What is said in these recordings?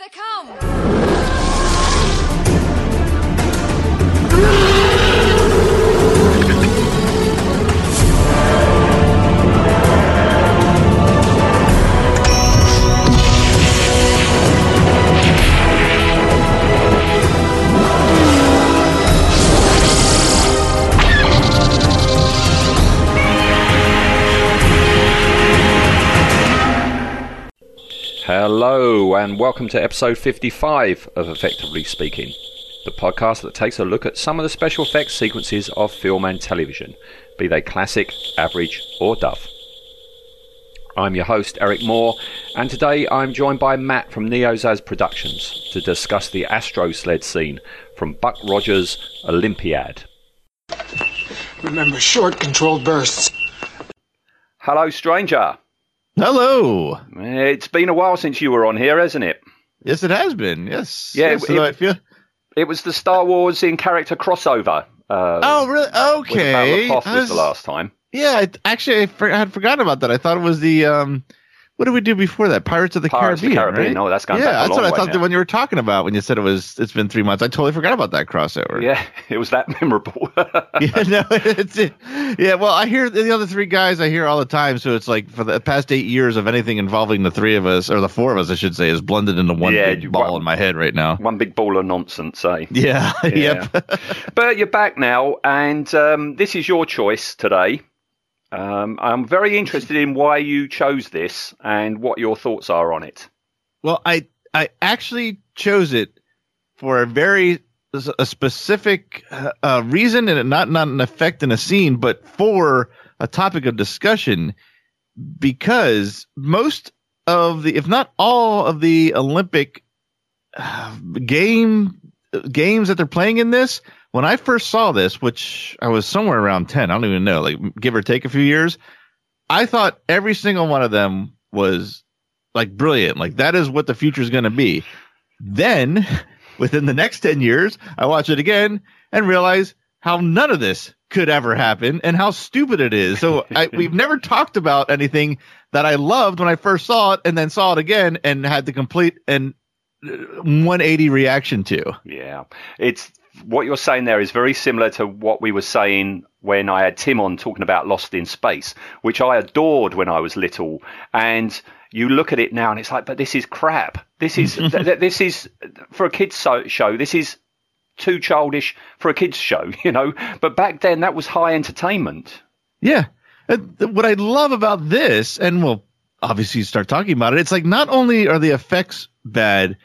they come! Hello, and welcome to episode 55 of Effectively Speaking, the podcast that takes a look at some of the special effects sequences of film and television, be they classic, average, or duff. I'm your host, Eric Moore, and today I'm joined by Matt from Neozaz Productions to discuss the Astro Sled scene from Buck Rogers' Olympiad. Remember short, controlled bursts. Hello, stranger. Hello. It's been a while since you were on here, hasn't it? Yes, it has been. Yes. Yeah, Yes, it- so I feel- It was the Star Wars in character crossover. Uh, Oh, really? with Okay. I was was- the last time. Yeah, I, actually, I, for, I had forgotten about that. I thought it was the um. What did we do before that? Pirates of the Pirates of the Caribbean. Caribbean. Right? No, that's going yeah, that's what I thought now. that when you were talking about when you said it was. It's been three months. I totally forgot about that crossover. Yeah, it was that memorable. yeah, no, it's yeah. Well, I hear the other three guys. I hear all the time. So it's like for the past eight years of anything involving the three of us, or the four of us, I should say, is blended into one Yeah, big ball well- in my head right now. One big ball of nonsense, eh? Yeah. Yeah. yep. But you're back now, and um, this is your choice today. Um, I'm very interested in why you chose this and what your thoughts are on it. Well, I I actually chose it for a very a specific uh, uh, reason, and not not an effect in a scene, but for a topic of discussion, because most of the, if not all of the Olympic uh, game games that they're playing in this, when I first saw this, which I was somewhere around ten, I don't even know, like give or take a few years, I thought every single one of them was like brilliant. Like that is what the future is going to be. Then within the next 10 years, I watch it again and realize how none of this could ever happen and how stupid it is. So I, we've never talked about anything that I loved when I first saw it and then saw it again and had the complete and uh, 180 reaction to. Yeah, it's what you're saying there is very similar to what we were saying when I had Tim on talking about Lost in Space, which I adored when I was little. And you look at it now, and it's like, but this is crap. This is th- th- this is for a kids so- show. This is too childish for a kids show, you know. But back then, that was high entertainment. Yeah. Uh, What I love about this, and we'll obviously start talking about it, it's like not only are the effects bad,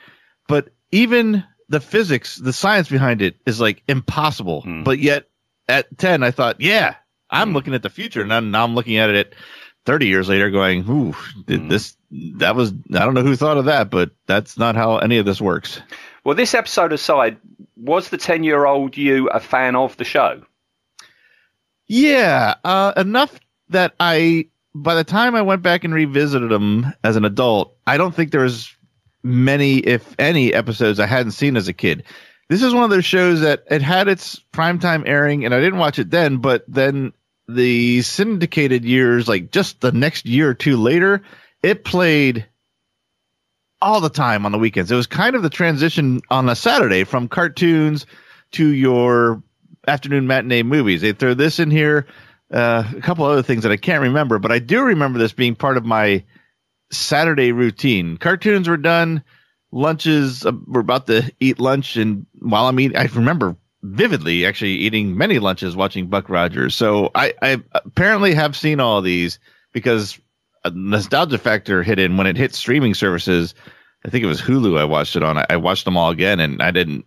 but even the physics, the science behind it is like impossible. Hmm. But yet at 10, I thought, yeah, I'm looking at the future. And then now I'm looking at it 30 years later going, ooh, did Hmm. this, that was, I don't know who thought of that, but that's not how any of this works. Well, this episode aside, was the ten-year-old you a fan of the show? Yeah, uh, enough that I, by the time I went back and revisited them as an adult, I don't think there was many, if any, episodes I hadn't seen as a kid. This is one of those shows that it had its primetime airing, and I didn't watch it then, but then the syndicated years, like just the next year or two later, it played all the time on the weekends. It was kind of the transition on a Saturday from cartoons to your afternoon matinee movies. They throw this in here, uh, a couple other things that I can't remember, but I do remember this being part of my Saturday routine. Cartoons were done, lunches, uh, we're about to eat lunch, and while I'm eating, I remember vividly actually eating many lunches watching Buck Rogers. So I, I apparently have seen all these because nostalgia factor hit in when it hit streaming services. I think it was Hulu I watched it on. I watched them all again, and I didn't.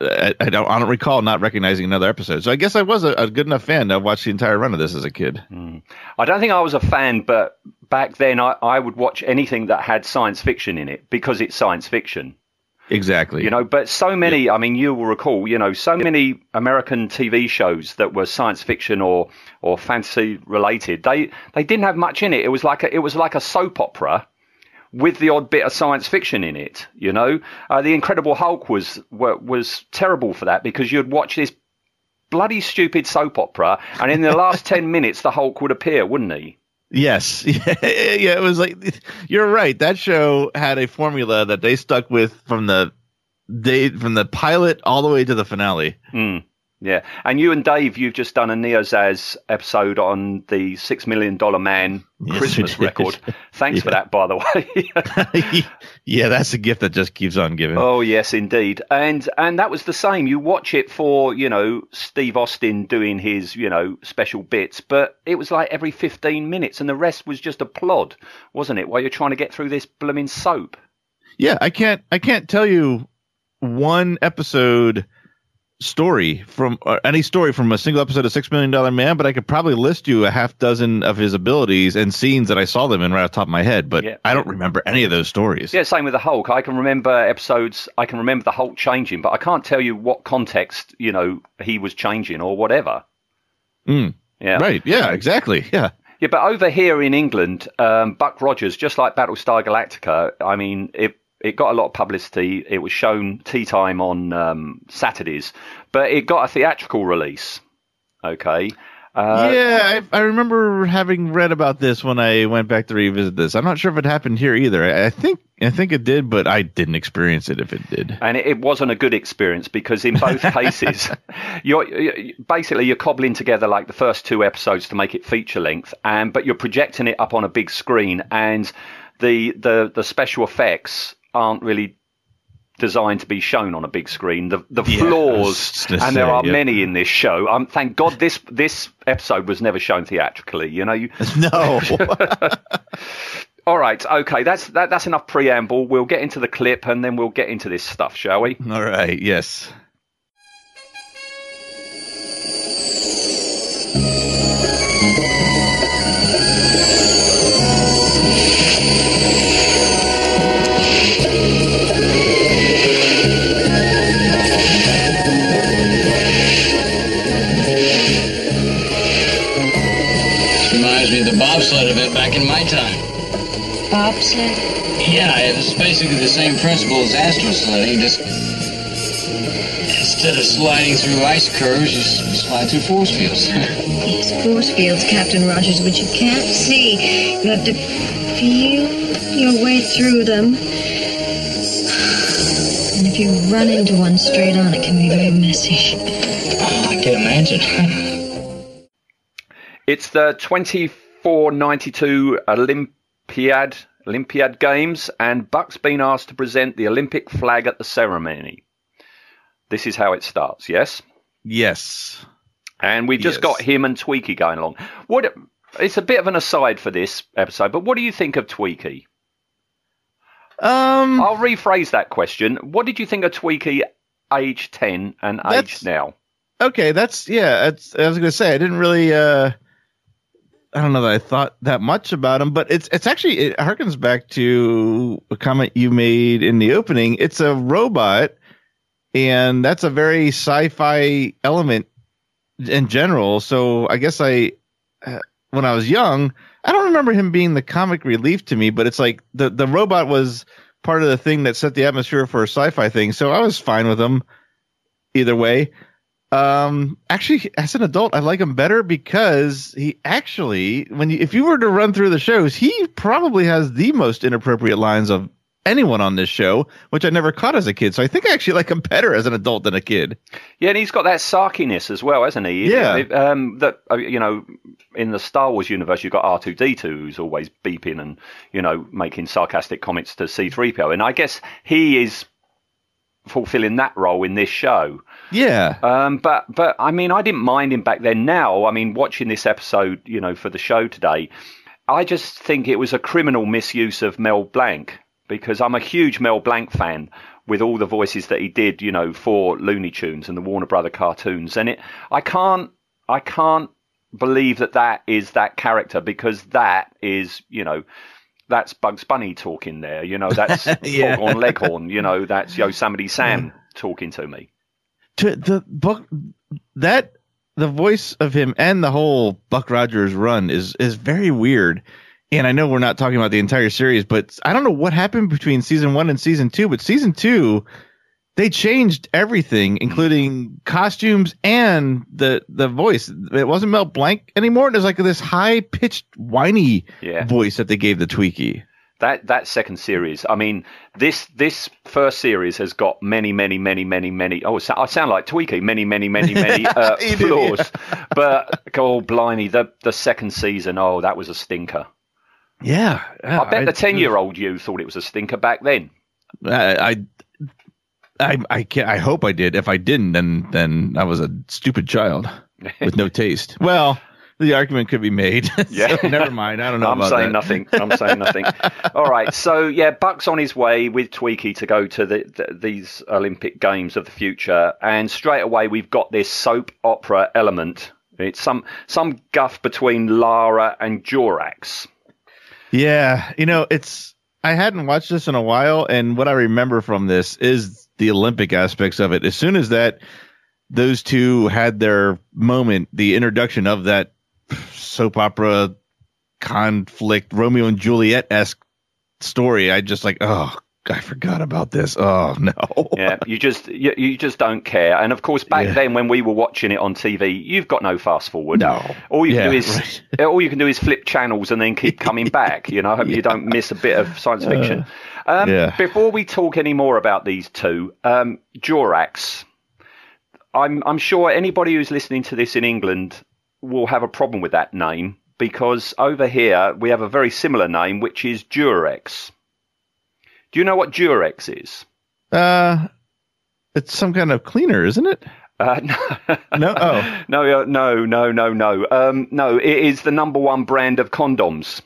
I, I don't. I don't recall not recognizing another episode. So I guess I was a, a good enough fan to watch the entire run of this as a kid. Hmm. I don't think I was a fan, but back then I, I would watch anything that had science fiction in it because it's science fiction. Exactly. You know, but so many, I mean, you will recall, you know, so many American TV shows that were science fiction or, or fantasy related, they, they didn't have much in it. It was like a, it was like a soap opera with the odd bit of science fiction in it, you know. Uh, the Incredible Hulk was, was terrible for that because you'd watch this bloody stupid soap opera and in the last 10 minutes the Hulk would appear, wouldn't he? Yes, yeah, yeah, it was like you're right. That show had a formula that they stuck with from the day from the pilot all the way to the finale. Mm, yeah, and you and Dave, you've just done a Neozaz episode on the Six Million Dollar Man Yes, Christmas record. Thanks for that, by the way. yeah, that's a gift that just keeps on giving. Oh yes, indeed, and and that was the same. You watch it for you know Steve Austin doing his you know special bits, but it was like every fifteen minutes, and the rest was just a plod, wasn't it? While you're trying to get through this blooming soap. Yeah, I can't I can't tell you one episode story from or any story from a single episode of Six Million Dollar Man, but I could probably list you a half dozen of his abilities and scenes that I saw them in right off the top of my head, but Yeah. I don't remember any of those stories. Yeah, same with the Hulk. I can remember episodes. I can remember the Hulk changing, but I can't tell you what context you know he was changing or whatever. Mm, Yeah, Right. Yeah, exactly. Yeah. Yeah, but over here in England, um, Buck Rogers, just like Battlestar Galactica, I mean, it it got a lot of publicity. It was shown tea time on um, Saturdays, but it got a theatrical release. Okay. Uh, yeah, I, I remember having read about this when I went back to revisit this. I'm not sure if it happened here either. I, I think I think it did, but I didn't experience it if it did. And it, it wasn't a good experience because in both cases, you're, you basically you're cobbling together like the first two episodes to make it feature length, and but you're projecting it up on a big screen, and the the the special effects aren't really designed to be shown on a big screen. The the Yeah, flaws, and there say, are yeah. many in this show. Um, thank God this this episode was never shown theatrically. You know, you, No. all right, okay, that's that, that's enough preamble. We'll get into the clip, and then we'll get into this stuff, shall we? All right. Yes. Bobsled? Yeah, it's basically the same principle as astro sledding, just instead of sliding through ice curves, you s- slide through force fields. These force fields, Captain Rogers, which you can't see. You have to feel your way through them. And if you run into one straight on, it can be very messy. Ah, I can imagine. It's the 2492 Olympiad Olympiad Games, and Buck's been asked to present the Olympic flag at the ceremony. This is how it starts, yes? Yes. And we've just Yes. got him and Twiki going along. What? It's a bit of an aside for this episode, but what do you think of Twiki? Um. I'll rephrase that question. What did you think of Twiki age 10 and age now? Okay. That's yeah. That's, I was gonna say I didn't really. uh I don't know that I thought that much about him, but it's it's actually it harkens back to a comment you made in the opening. It's a robot, and that's a very sci-fi element in general. So I guess I, uh, when I was young, I don't remember him being the comic relief to me, but it's like the the robot was part of the thing that set the atmosphere for a sci-fi thing. So I was fine with him either way. Um, actually, as an adult, I like him better because he actually, when you, if you were to run through the shows, he probably has the most inappropriate lines of anyone on this show, which I never caught as a kid. So I think I actually like him better as an adult than a kid. Yeah, and he's got that sarkiness as well, hasn't he? Yeah. It- um, that uh, you know, in the Star Wars universe, you've got R two D two who's always beeping and you know making sarcastic comments to C three PO, and I guess he is fulfilling that role in this show. Yeah. Um, but but I mean, I didn't mind him back then. Now, I mean, watching this episode, you know, for the show today, I just think it was a criminal misuse of Mel Blanc because I'm a huge Mel Blanc fan with all the voices that he did, you know, for Looney Tunes and the Warner Brother cartoons, and it, I can't, I can't believe that that is that character because that is, you know. That's Bugs Bunny talking there, you know. That's Yeah. Foghorn Leghorn, you know. That's Yosemite Sam talking to me. To the book that the voice of him and the whole Buck Rogers run is is very weird. And I know we're not talking about the entire series, but I don't know what happened between season one and season two. But season two, they changed everything, including costumes and the the voice. It wasn't Mel Blanc anymore. It was like this high pitched, whiny Yeah. voice that they gave the Twiki. That that second series, I mean, this this first series has got many, many, many, many, many. Oh, so- I sound like Twiki. Many, many, many, many uh, flaws. But oh, blimey, the the second season. Oh, that was a stinker. Yeah, yeah, I bet the ten year old you thought it was a stinker back then. I, I, I, I can't. I hope I did. If I didn't, then then I was a stupid child with no taste. Well, the argument could be made. so Yeah. never mind. I don't know. I'm saying that. nothing. I'm saying nothing. All right. So yeah, Buck's on his way with Twiki to go to the, the, these Olympic Games of the future, and straight away we've got this soap opera element. It's some some guff between Lara and Jorax. Yeah, you know, it's I hadn't watched this in a while, and what I remember from this is the Olympic aspects of it. As soon as that those two had their moment, the introduction of that soap opera conflict, Romeo and Juliet esque story, I just like, oh, I forgot about this. Oh no. Yeah, you just you, you just don't care. And of course, back Yeah. then when we were watching it on TV, you've got no fast forward. No. All you Yeah, can do is right. all you can do is flip channels and then keep coming back. You know, hope you don't miss a bit of science fiction. um, yeah. Before we talk any more about these two, um, Jorax. I'm I'm sure anybody who's listening to this in England will have a problem with that name because over here we have a very similar name, which is Durex. Do you know what Durex is? Uh, it's some kind of cleaner, isn't it? Uh, no, No. Oh, no, uh, no, no, no, no. Um, no, it is the number one brand of condoms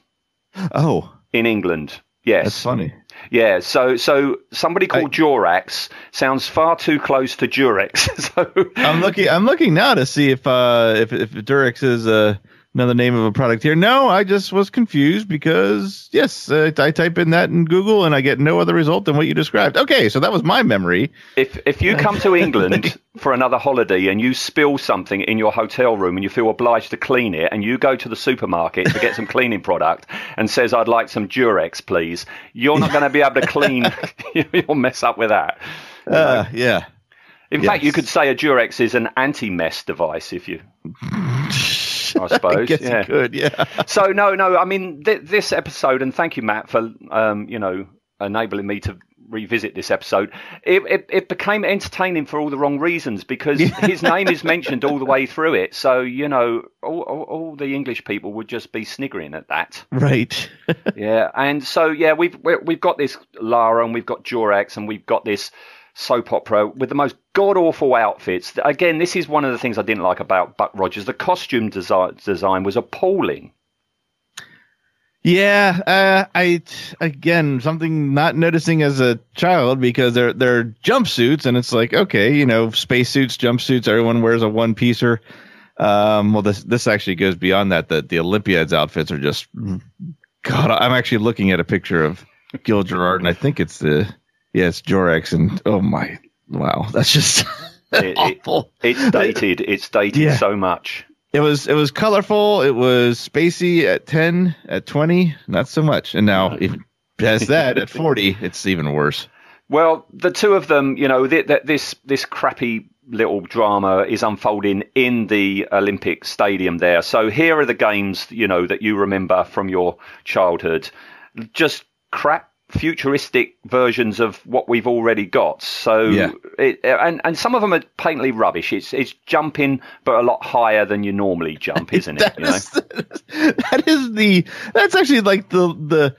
oh, in England. Yes, that's funny. Yeah, so so somebody called Jorax sounds far too close to Durex. so I'm looking. I'm looking now to see if uh if if Durex is uh, another name of a product here. No, I just was confused because yes, uh, I type in that in Google and I get no other result than what you described. Okay, so that was my memory. if if you come to England for another holiday and you spill something in your hotel room and you feel obliged to clean it and you go to the supermarket to get some cleaning product and says I'd like some Durex please, you're not going to be able to clean. You'll mess up with that. Uh, yeah. In fact, you could say a Durex is an anti-mess device if you. I suppose. I yeah. could. Yeah. So no, no. I mean, th- this episode, and thank you, Matt, for um, you know enabling me to revisit this episode. It, it it became entertaining for all the wrong reasons because his name is mentioned all the way through it. So you know, all, all, all the English people would just be sniggering at that. Right. Yeah, and so yeah, we've we- we've got this Lara, and we've got Jorax, and we've got this soap opera with the most god awful outfits. Again, this is one of the things I didn't like about Buck Rogers. The costume design design was appalling. Yeah, uh, I again something not noticing as a child because they're they're jumpsuits and it's like okay, you know, spacesuits, jumpsuits. Everyone wears a one piecer. Um, well, this this actually goes beyond that. The the Olympiads outfits are just God. I'm actually looking at a picture of Gil Gerard and I think it's the it's Jorax and oh my wow that's just It- it- awful. It's dated. It's dated Yeah. so much. It was it was colorful. It was spacey at ten, at twenty, not so much. And now if past that at forty, it's even worse. Well, the two of them, you know, th- th- this this crappy little drama is unfolding in the Olympic Stadium there. So here are the games, you know, that you remember from your childhood. Just crap futuristic versions of what we've already got. So Yeah. it, and and some of them are patently rubbish. It's it's jumping but a lot higher than you normally jump, isn't it? That You know? that is the that's actually like the the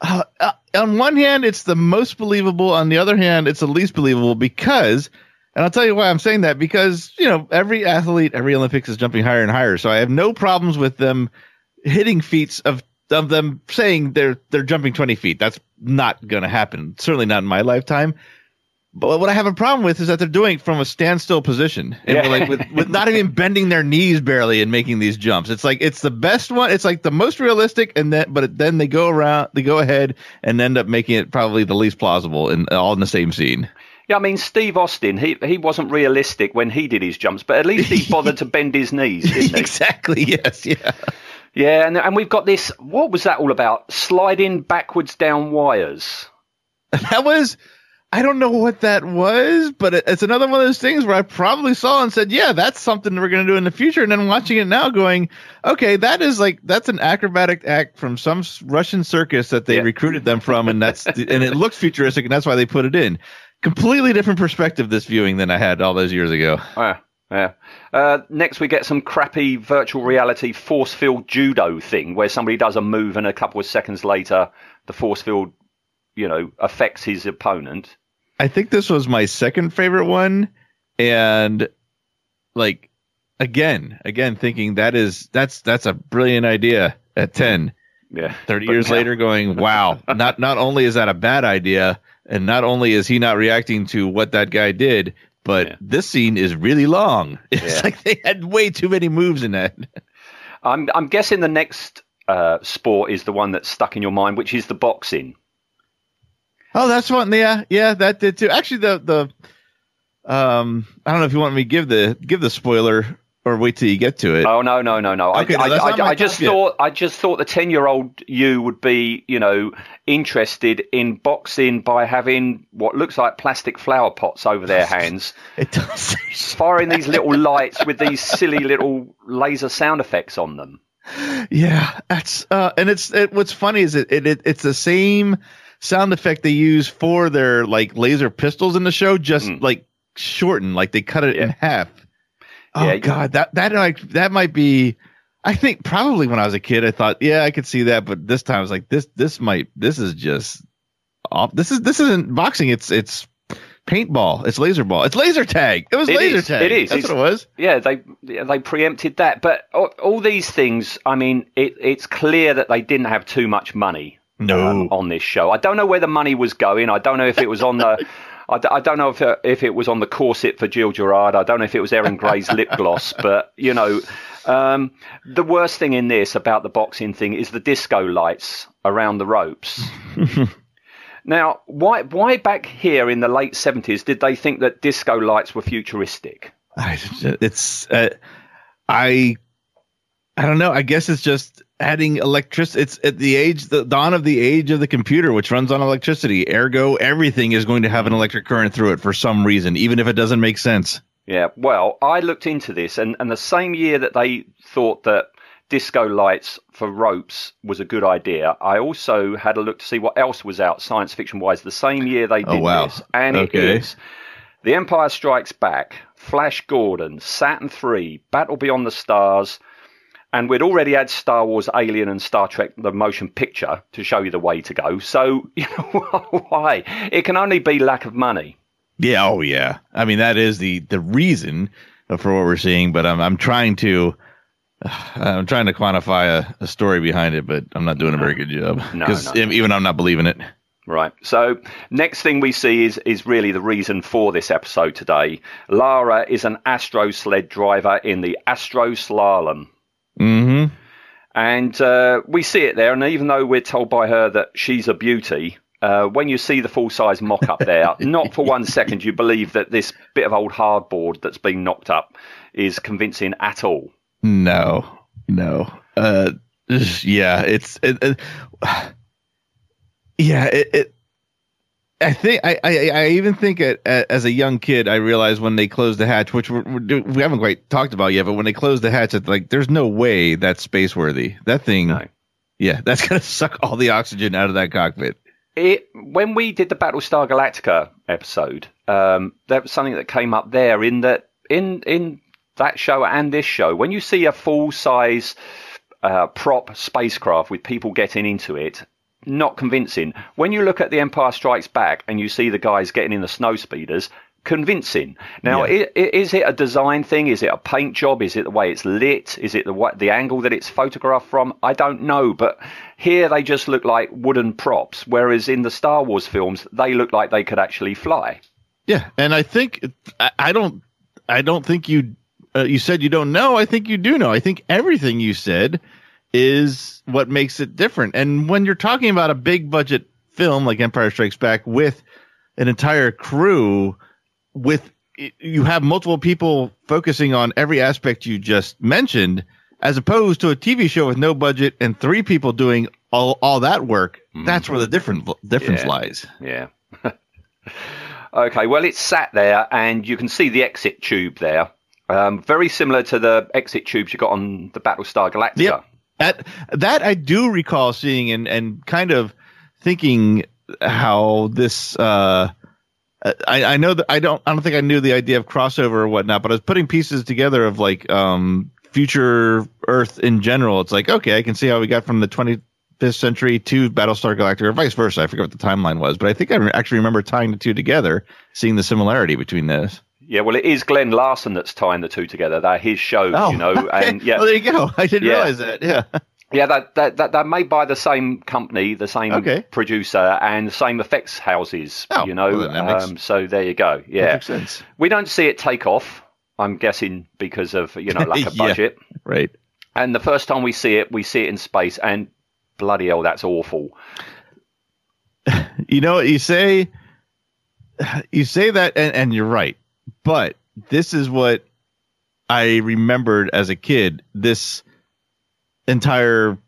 uh, uh, on one hand it's the most believable on the other hand it's the least believable because and I'll tell you why I'm saying that because you know every athlete every Olympics is jumping higher and higher so I have no problems with them hitting feats of of them saying they're they're jumping 20 feet that's not going to happen certainly not in my lifetime but what I have a problem with is that they're doing it from a standstill position, and Yeah. like with, with not even bending their knees barely and making these jumps. It's like it's the best one. It's like the most realistic, and then but then they go around, they go ahead and end up making it probably the least plausible, and all in the same scene. Yeah, I mean Steve Austin, he he wasn't realistic when he did his jumps, but at least he bothered to bend his knees, didn't he? exactly. Yes. Yeah. Yeah, and and we've got this. What was that all about? Sliding backwards down wires. That was. I don't know what that was, but it, it's another one of those things where I probably saw and said, "Yeah, that's something we're going to do in the future." And then watching it now, going, "Okay, that is like that's an acrobatic act from some Russian circus that they Yeah. recruited them from, and that's and it looks futuristic, and that's why they put it in." Completely different perspective this viewing than I had all those years ago. Yeah, yeah. Uh, next, we get some crappy virtual reality force field judo thing where somebody does a move and a couple of seconds later, the force field, you know, affects his opponent. I think this was my second favorite one, and like again, again, thinking that is that's that's a brilliant idea at ten. Yeah. 30 But years now- later going wow not not only is that a bad idea and not only is he not reacting to what that guy did but Yeah. this scene is really long it's Yeah. like they had way too many moves in that I'm, I'm guessing the next uh, sport is the one that's stuck in your mind, which is the boxing. oh that's one yeah yeah that did too actually the the um i don't know if you want me to give the give the spoiler or wait till you get to it Oh no no no no! Okay, I, no, I, I, I just yet. thought I just thought the ten year old you would be you know interested in boxing by having what looks like plastic flower pots over their hands, it does firing these little lights with these silly little laser sound effects on them. Yeah, that's uh, and it's it, what's funny is it, it, it it's the same sound effect they use for their like laser pistols in the show, just Mm. like shortened, like they cut it in half. Oh Yeah, god, that that like that might be. I think probably when I was a kid, I thought, yeah, I could see that, but this time I was like, this this might this is just off. This is this isn't boxing. It's it's paintball. It's laser ball. It's laser tag. It was It laser is, tag. it is. That's It's- what it was. Yeah, they they preempted that, but all, all these things. I mean, it, it's clear that they didn't have too much money. No. um, on this show. I don't know where the money was going. I don't know if it was on the. I, d- I don't know if uh, if it was on the corset for Gil Gerard. I don't know if it was Erin Gray's lip gloss, but you know, um, the worst thing in this about the boxing thing is the disco lights around the ropes. now, why why back here in the late seventies did they think that disco lights were futuristic? I, it's uh, I I don't know. I guess it's just adding electricity. It's at the age, the dawn of the age of the computer, which runs on electricity. Ergo, everything is going to have an electric current through it for some reason, even if it doesn't make sense. Yeah, well, I looked into this, and, and the same year that they thought that disco lights for ropes was a good idea, I also had a look to see what else was out science fiction wise the same year they oh, did Oh, wow. this. And it Okay. is The Empire Strikes Back, Flash Gordon, Saturn 3, Battle Beyond the Stars, and we'd already had Star Wars, Alien, and Star Trek the motion picture to show you the way to go. So, you know, why? It can only be lack of money. Yeah. Oh, yeah. I mean, that is the the reason for what we're seeing. But I'm I'm trying to. I'm trying to quantify a, a story behind it, but I'm not doing a very good job. Because no, no. even I'm not believing it. Right. So next thing we see is is really the reason for this episode today. Lara is an astro sled driver in the astro slalom. Mm-hmm. And uh, we see it there, and even though we're told by her that she's a beauty, uh, when you see the full size mock up there, not for one second you believe that this bit of old hardboard that's been knocked up is convincing at all. No, no. Uh, yeah, it's it, it, yeah. It, it. I think I, I I even think it, as a young kid I realized when they closed the hatch, which we're, we're we haven't quite talked about yet, but when they closed the hatch, it's like there's no way that's space worthy. That thing, No. yeah, that's gonna suck all the oxygen out of that cockpit. It when we did the Battlestar Galactica episode, um, there was something that came up there in that in in that show and this show. When you see a full size uh, prop spacecraft with people getting into it, not convincing. When you look at The Empire Strikes Back and you see the guys getting in the snow speeders, convincing. Now, Yeah. i- i- is it a design thing? Is it a paint job? Is it the way it's lit? Is it the the angle that it's photographed from? I don't know, but here they just look like wooden props, whereas in the Star Wars films they look like they could actually fly. Yeah, and I think I, I don't I don't think you uh, you said you don't know. I think you do know. I think everything you said is what makes it different. And when you're talking about a big budget film like Empire Strikes Back with an entire crew with you have multiple people focusing on every aspect you just mentioned as opposed to a TV show with no budget and three people doing all all that work. That's where the different difference Yeah. lies. Yeah. Okay, well, it's sat there, and you can see the exit tube there. Um, very similar to the exit tubes you got on the Battlestar Galactica. Yep. That that I do recall seeing and and kind of thinking how this. Uh, I, I know that I don't I don't think I knew the idea of crossover or whatnot, but I was putting pieces together of like um, future Earth in general. It's like okay, I can see how we got from the 25th century to Battlestar Galactica, or vice versa. I forget what the timeline was, but I think I actually remember tying the two together, seeing the similarity between those. Yeah, well, it is Glen Larson that's tying the two together. They're his shows, you know, Oh, okay. and yeah, Well, there you go. I didn't Yeah. realize that. Yeah. yeah, that, that that they're made by the same company, the same Okay. producer, and the same effects houses. Oh, you know, well, makes um, so there you go. Yeah, we don't see it take off. I'm guessing because of you know lack of Yeah. budget. Right. And the first time we see it, we see it in space, and bloody hell, that's awful. you know you say you say that and, and you're right but this is what i remembered as a kid this entire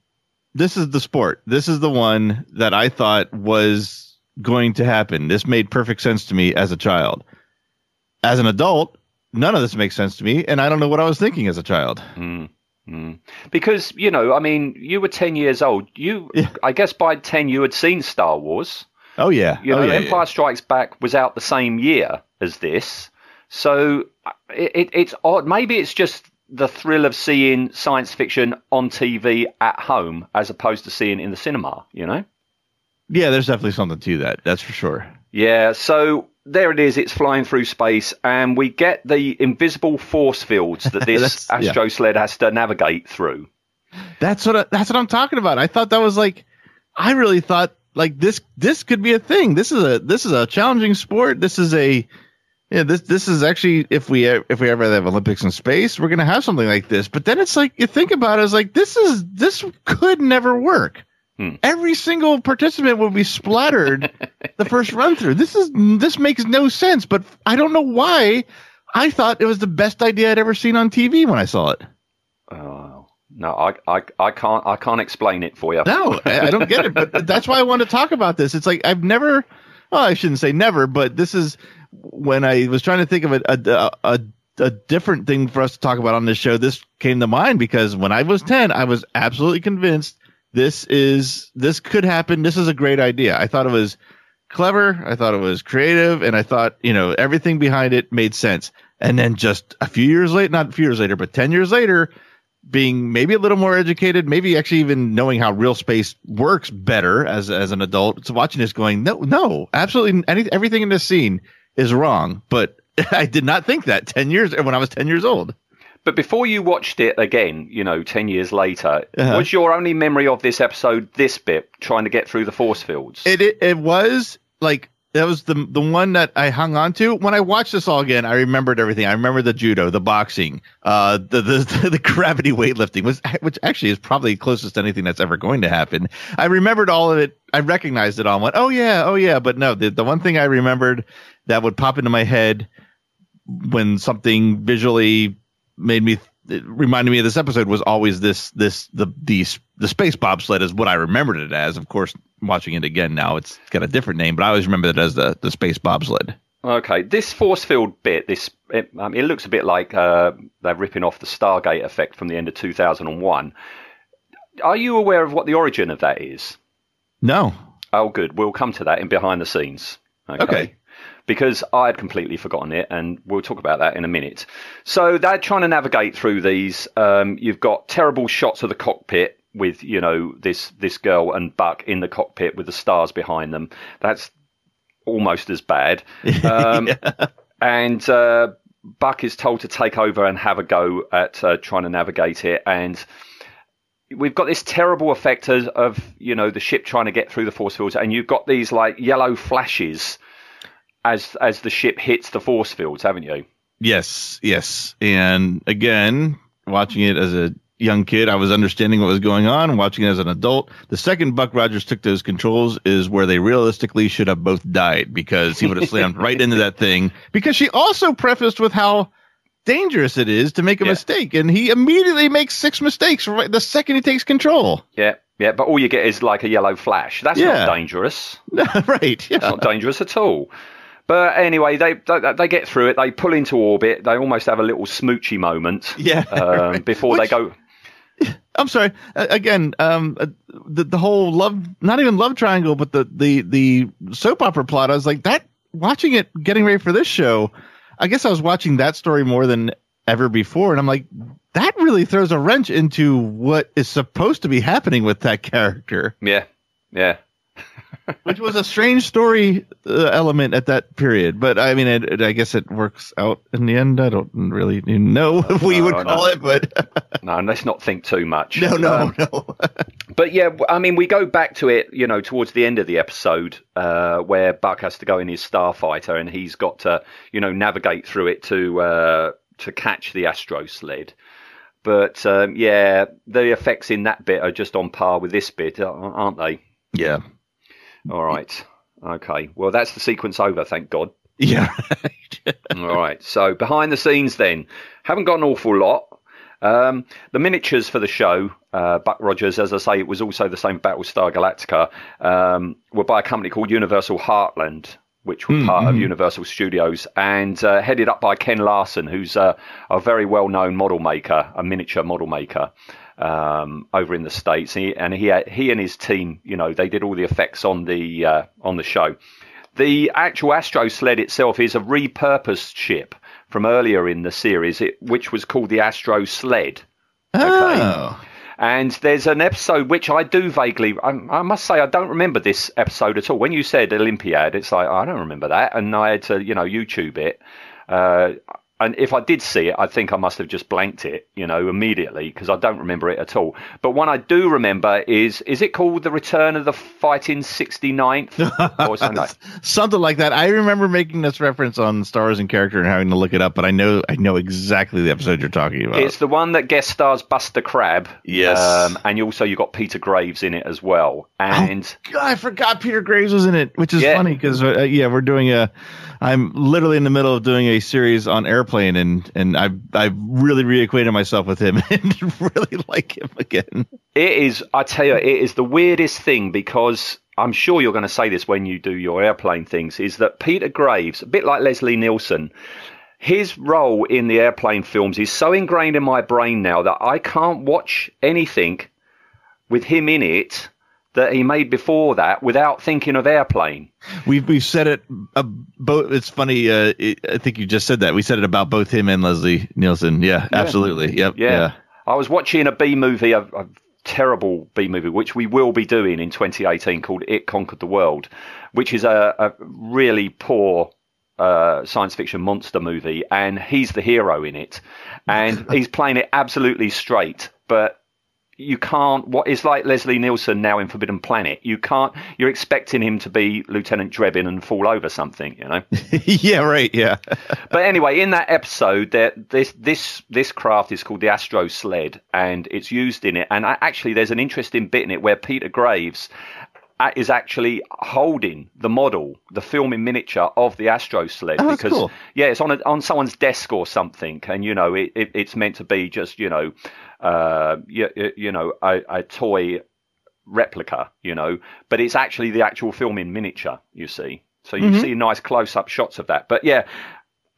this is the sport this is the one that i thought was going to happen this made perfect sense to me as a child as an adult none of this makes sense to me and i don't know what i was thinking as a child mm-hmm. Because you know, I mean, you were ten years old. You, Yeah. I guess, by ten, you had seen Star Wars. oh yeah You know, oh, yeah, Empire yeah. Strikes Back was out the same year as this, so uh, it, it, it's odd. Maybe it's just the thrill of seeing science fiction on TV at home as opposed to seeing it in the cinema. You know? yeah there's definitely something to that that's for sure Yeah. So there it is. It's flying through space, and we get the invisible force fields that this That's- yeah. astro sled has to navigate through. That's what I, that's what I'm talking about. I thought that was like, I really thought like this this could be a thing. This is a this is a challenging sport. This is a yeah this this is actually if we if we ever have Olympics in space, we're gonna have something like this. But then it's like you think about it, it's like this is this could never work. Hmm. Every single participant would be splattered the first run through. This is this makes no sense. But I don't know why. I thought it was the best idea I'd ever seen on TV when I saw it. Oh, no, I, I, I can't, I can't explain it for you. No, I, I don't get it. But that's why I want to talk about this. It's like I've never, well, I shouldn't say never, but this is when I was trying to think of a, a, a, a different thing for us to talk about on this show. This came to mind because when I was 10, I was absolutely convinced this is, this could happen. This is a great idea. I thought it was clever. I thought it was creative and I thought, you know, everything behind it made sense. And then just a few years later, not a few years later, but 10 years later, being maybe a little more educated, maybe actually even knowing how real space works better as as an adult. So watching this, going, no, no, absolutely, any, everything in this scene is wrong. But I did not think that ten years when I was ten years old. But before you watched it again, you know, ten years later, Uh-huh. was your only memory of this episode this bit, trying to get through the force fields? It it, it was like that was the the one that I hung on to. When I watched this all again, I remembered everything. I remember the judo, the boxing, uh, the the, the gravity weightlifting, was which actually is probably closest to anything that's ever going to happen. I remembered all of it. I recognized it all. and Went, oh yeah, oh yeah. But no, the the one thing I remembered that would pop into my head when something visually made me it reminded me of this episode was always this this the the the space bobsled is what I remembered it as. Of course, watching it again now, it's got a different name, but I always remember it as the the space bobsled. Okay, this force field bit, this it, um, it looks a bit like uh, they're ripping off the Stargate effect from the end of 2001. Are you aware of what the origin of that is? No, Oh, good. We'll come to that in behind the scenes. Okay. Because I had completely forgotten it, and we'll talk about that in a minute. So they're trying to navigate through these. Um, you've got terrible shots of the cockpit with, you know, this this girl and Buck in the cockpit with the stars behind them. That's almost as bad. Um, And uh, Buck is told to take over and have a go at uh, trying to navigate it, and we've got this terrible effect of, of you know the ship trying to get through the force fields, and you've got these like yellow flashes as as the ship hits the force fields, haven't you? yes, yes, and again, watching it as a young kid, I was understanding what was going on. Watching it as an adult, the second Buck Rogers took those controls is where they realistically should have both died because he would have slammed right into that thing. Because she also prefaced with how dangerous it is to make a Yeah. mistake, and he immediately makes six mistakes right the second he takes control. Yeah, yeah. But all you get is like a yellow flash. That's Yeah. not dangerous. right? Yeah. It's not dangerous at all. But anyway, they, they they get through it. They pull into orbit. They almost have a little smoochy moment. Yeah. Um, before Which- they go. I'm sorry. Again, um, the the whole love, not even love triangle, but the the the soap opera plot. I was like that. Watching it, getting ready for this show, I guess I was watching that story more than ever before, and I'm like, that really throws a wrench into what is supposed to be happening with that character, Yeah. Yeah. Which was a strange story uh, element at that period. But I mean, it, it- I guess it works out in the end. I don't really know what we would no. call it, but No, let's not think too much. no, no, Um, no. But yeah, I mean, we go back to it, you know, towards the end of the episode, uh, where Buck has to go in his starfighter and he's got to, you know, navigate through it to uh, to catch the Astro sled. But um, yeah, the effects in that bit are just on par with this bit, aren't they? yeah, All right. Okay. Well, that's the sequence over, thank God. yeah. All right. So behind the scenes, then haven't got an awful lot. Um, the miniatures for the show, uh, Buck Rogers, as I say, it was also the same Battlestar Galactica, um, were by a company called Universal Hartland, which were part of Universal Studios, and uh, headed up by Ken Larson, who's uh, a very well-known model maker, a miniature model maker. Um, over in the states, he, and he he and his team, you know, they did all the effects on the uh, on the show. The actual Astro sled itself is a repurposed ship from earlier in the series, it, which was called the Astro Sled. Oh. And there's an episode which I do vaguely, I, I must say, I don't remember this episode at all. When you said Olympiad, it's like, I don't remember that. And I had to, you know, YouTube it. Uh, and if I did see it, I think I must have just blanked it, you know, immediately because I don't remember it at all. But one I do remember is, is it called The Return of the Fighting 69th? or something like Something like that. I remember making this reference on Stars and Character and having to look it up, but I know I know exactly the episode you're talking about. It's the one that guest stars Buster Crabbe. Yes. Um, and you also you got Peter Graves in it as well. And God, I forgot Peter Graves was in it, which is Yeah. funny because uh, yeah, we're doing a. I'm literally in the middle of doing a series on airplane, and and I've I've really reacquainted myself with him and really like him again. it is, I tell you, it is the weirdest thing because I'm sure you're going to say this when you do your airplane things. Is that Peter Graves, a bit like Leslie Nielsen. His role in the airplane films is so ingrained in my brain now that I can't watch anything with him in it that he made before that without thinking of airplane. We've we've said it. Uh, both. It's funny. Uh, it, I think you just said that. We said it about both him and Leslie Nielsen. Yeah, absolutely. Yep. Yeah. Yeah. I was watching a B movie, a, a terrible B movie, which we will be doing in 2018 called It Conquered the World, which is a, a really poor uh, science fiction monster movie. And he's the hero in it. And he's playing it absolutely straight. But you can't, what is like Leslie Nielsen now in Forbidden Planet, you can't, you're expecting him to be Lieutenant Drebin and fall over something, you know? yeah. Right. Yeah. But anyway, in that episode, there, this this this craft is called the Astro Sled, and it's used in it. And I, actually, there's an interesting bit in it where Peter Graves is actually holding the model, the film in miniature of the Astro Sled, Oh, because cool. yeah, it's on a, on someone's desk or something, and you know, it, it it's meant to be just you know, uh, you, you know, a, a toy replica, you know, but it's actually the actual film in miniature, you see. So you see nice close up shots of that. But yeah,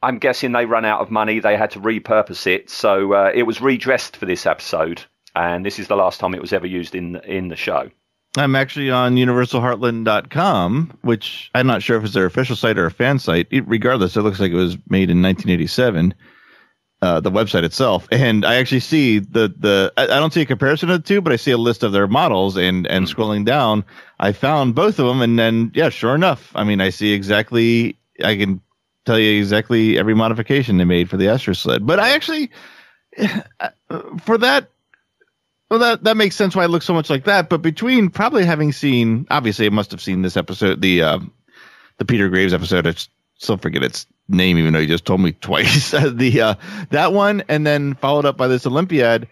I'm guessing they ran out of money. They had to repurpose it. So uh, it was redressed for this episode. And this is the last time it was ever used in in the show. I'm actually on universalhartland.com, which I'm not sure if it's their official site or a fan site. It, regardless, it looks like it was made in 1987. Uh, the website itself, and I actually see the the I, I don't see a comparison of the two, but I see a list of their models, and and scrolling down, I found both of them, and then yeah, sure enough, I mean, I see exactly, I can tell you exactly every modification they made for the Astro sled, but I actually for that well, that that makes sense why it looks so much like that. But between probably having seen, obviously, I must have seen this episode, the uh, the Peter Graves episode. I still forget its name, even though you just told me twice. the uh, that one, and then followed up by this Olympiad.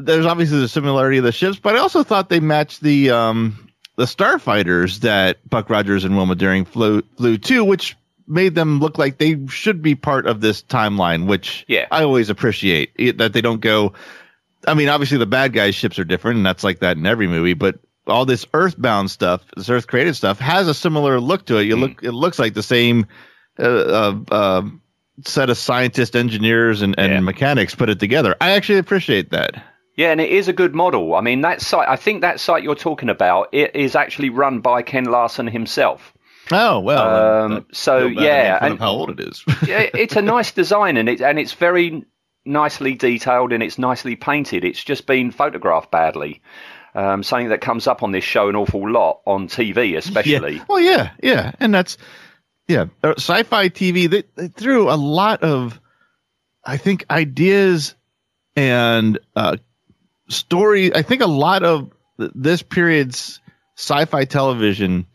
There's obviously the similarity of the ships, but I also thought they matched the um, the starfighters that Buck Rogers and Wilma Deering flew flew to, which made them look like they should be part of this timeline. Which Yeah. I always appreciate it, that they don't go. I mean, obviously the bad guys' ships are different, and that's like that in every movie. But all this Earthbound stuff, this Earth created stuff, has a similar look to it. You look, it looks like the same uh, uh, uh, set of scientists, engineers, and, and Yeah. mechanics put it together. I actually appreciate that. Yeah, and it is a good model. I mean, that site. I think that site you're talking about it is actually run by Ken Larson himself. Oh well. Um, so, yeah, and- how old it is. Yeah, it's a nice design, and it and it's very nicely detailed and it's nicely painted. It's just been photographed badly. Um, something that comes up on this show an awful lot on TV, especially. Yeah. Well, yeah, yeah, and that's yeah. uh, Sci-fi TV they, they threw a lot of, I think, ideas and uh, story. I think a lot of th- this period's sci-fi television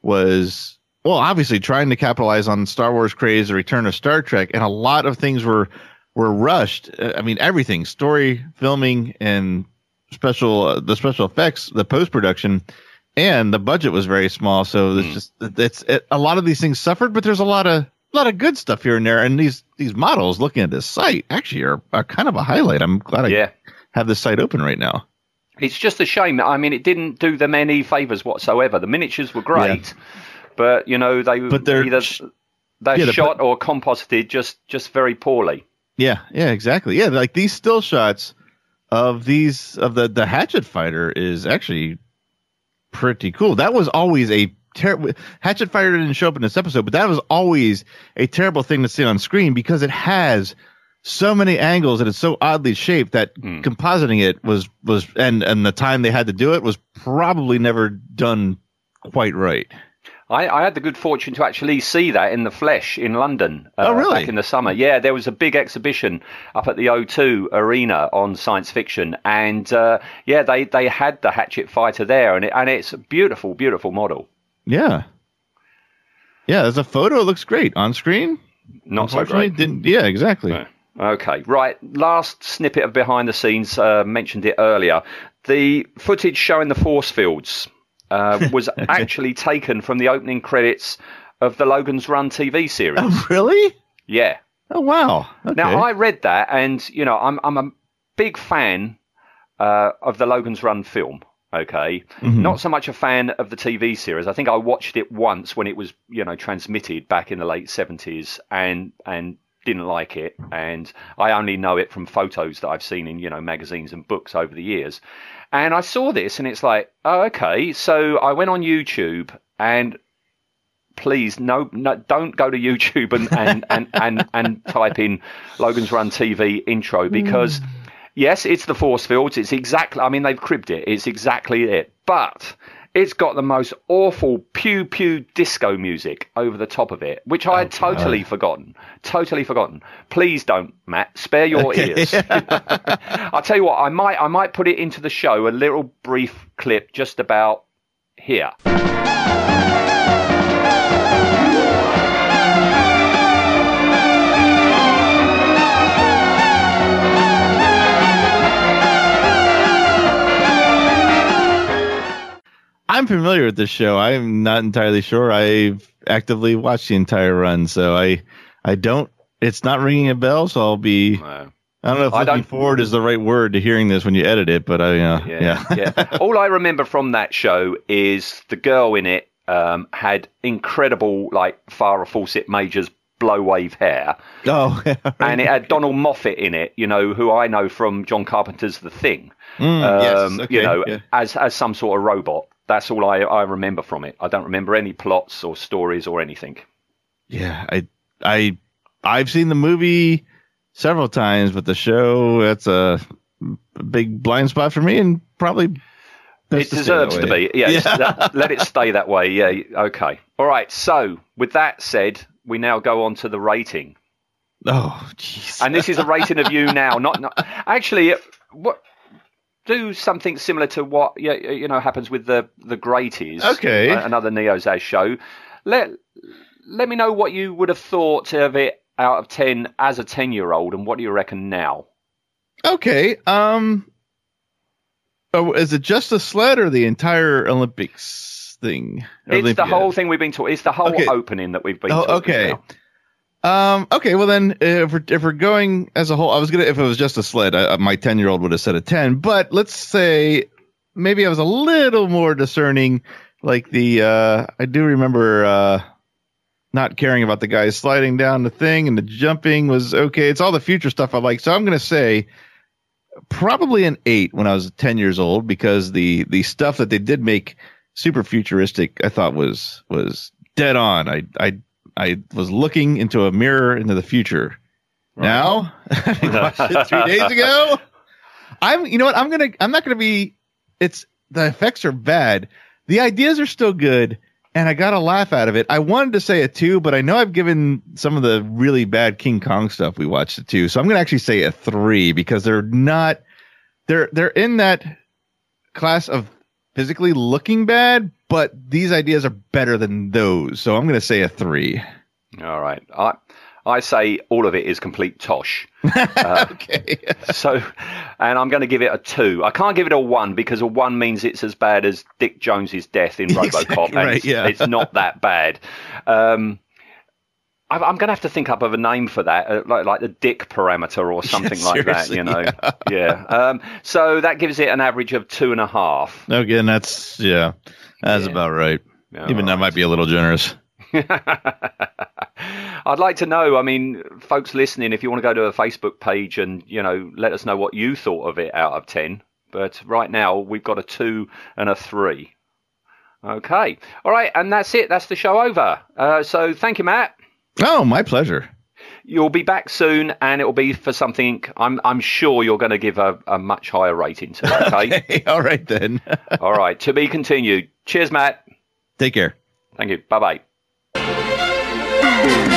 was well, obviously trying to capitalize on Star Wars craze, the return of Star Trek, and a lot of things were were rushed. I mean, everything, story, filming, and special uh, the special effects, the post production, and the budget was very small. So Hmm. it's just it's it, a lot of these things suffered, but there's a lot of a lot of good stuff here and there. And these these models, looking at this site, actually are, are kind of a highlight. I'm glad I Yeah. have this site open right now. It's just a shame. I mean, it didn't do them any favors whatsoever. The miniatures were great, but you know they But they're either they're yeah, shot or composited just just very poorly. Yeah, yeah, exactly. Yeah, like these still shots of these of the the hatchet fighter is actually pretty cool. That was always a terrible hatchet fighter didn't show up in this episode, but that was always a terrible thing to see on screen because it has so many angles and it's so oddly shaped that hmm. compositing it was was and and the time they had to do it was probably never done quite right. I, I had the good fortune to actually see that in the flesh in London. Uh, Oh, really? Back in the summer. Yeah, there was a big exhibition up at the O2 Arena on science fiction, and uh, yeah, they, they had the Hatchet Fighter there, and it, and it's a beautiful, beautiful model. Yeah. Yeah, as a photo, it looks great on screen. Not so great. didn't. Yeah, exactly. Yeah. Okay, right. Last snippet of behind the scenes, uh, mentioned it earlier. The footage showing the force fields uh, was actually taken from the opening credits of the Logan's Run TV series. Oh, really? Yeah. Oh, wow. Okay. Now I read that, and you know, I'm I'm a big fan uh, of the Logan's Run film. Okay, Mm-hmm. not so much a fan of the TV series. I think I watched it once when it was you know transmitted back in the late seventies, and and didn't like it, and I only know it from photos that I've seen in you know magazines and books over the years. And I saw this, and it's like, oh, okay. So I went on YouTube and please no, no don't go to YouTube and and, and, and, and type in Logan's Run TV intro hmm. because yes, it's the force fields. It's exactly I mean they've cribbed it. It's exactly it. But it's got the most awful pew pew disco music over the top of it, which I had oh, totally forgotten. Totally forgotten. Please don't, Matt. Spare your ears. I'll tell you what, I might I might put it into the show, a little brief clip just about here. I'm familiar with this show. I'm not entirely sure. I've actively watched the entire run, so I I don't. It's not ringing a bell, so I'll be. I don't know if I looking forward is the right word to hearing this when you edit it, but I uh, yeah yeah, yeah. All I remember from that show is the girl in it um, had incredible, like Farrah Fawcett Majors blow wave hair, oh yeah, right. and it had Donald Moffat in it. You know, who I know from John Carpenter's The Thing. Mm, Um, yes, okay, you know, yeah. as as some sort of robot. That's all I, I remember from it. I don't remember any plots or stories or anything. Yeah, I I I've seen the movie several times, but the show that's a big blind spot for me, and probably it to deserves to be. Yes, that- let it stay that way. Yeah. Okay. All right. So, with that said, we now go on to the rating, Oh, jeez. and this is a rating of you now. Not, not actually. What do something similar to what you, you know happens with the the Greaties? Okay. a- another Neozaz show. Let let me know what you would have thought of it out of ten as a ten year old, and what do you reckon now? Okay. Um. Oh, is it just the sled or the entire Olympics thing? It's the whole thing we've been talking. It's the whole Okay. opening that we've been. Oh, okay. about. Um. Okay. Well, then, if we're if we're going as a whole, I was gonna if it was just a sled, I, my ten year old would have said a ten. But let's say maybe I was a little more discerning. Like the uh, I do remember uh, not caring about the guys sliding down the thing and the jumping was okay. It's all the future stuff I like. So I'm to say probably an eight when I was 10 years old because the, the stuff that they did make super futuristic, I thought was, was dead on. I, I, I was looking into a mirror into the future. Now, it three days ago. I'm, you know what? I'm gonna, I'm not gonna be. It's the effects are bad. The ideas are still good, and I got a laugh out of it. I wanted to say a two, but I know I've given some of the really bad King Kong stuff we watched a two, so I'm gonna actually say a three because they're not. They're they're in that class of physically looking bad, but these ideas are better than those. So I'm gonna say a three. All right. I I say all of it is complete tosh. okay. So, and I'm going to give it a two. I can't give it a one because a one means it's as bad as Dick Jones's death in RoboCop, Exactly and right, it's, yeah. it's not that bad. Um, I'm going to have to think up of a name for that, uh, like like the Dick parameter or something like that. You know, yeah. Um, so that gives it an average of two and a half. Again, that's yeah, that's Yeah. about right. Yeah, Even that all might be a little generous. I'd like to know. I mean, folks listening, if you want to go to a Facebook page and you know let us know what you thought of it out of ten. But right now we've got a two and a three. Okay, all right, and that's it. That's the show over. Uh, so thank you, Matt. Oh, my pleasure. You'll be back soon, and it'll be for something. I'm I'm sure you're going to give a, a much higher rating to. Okay? okay all right then. all right. To be continued. Cheers, Matt. Take care. Thank you. Bye bye.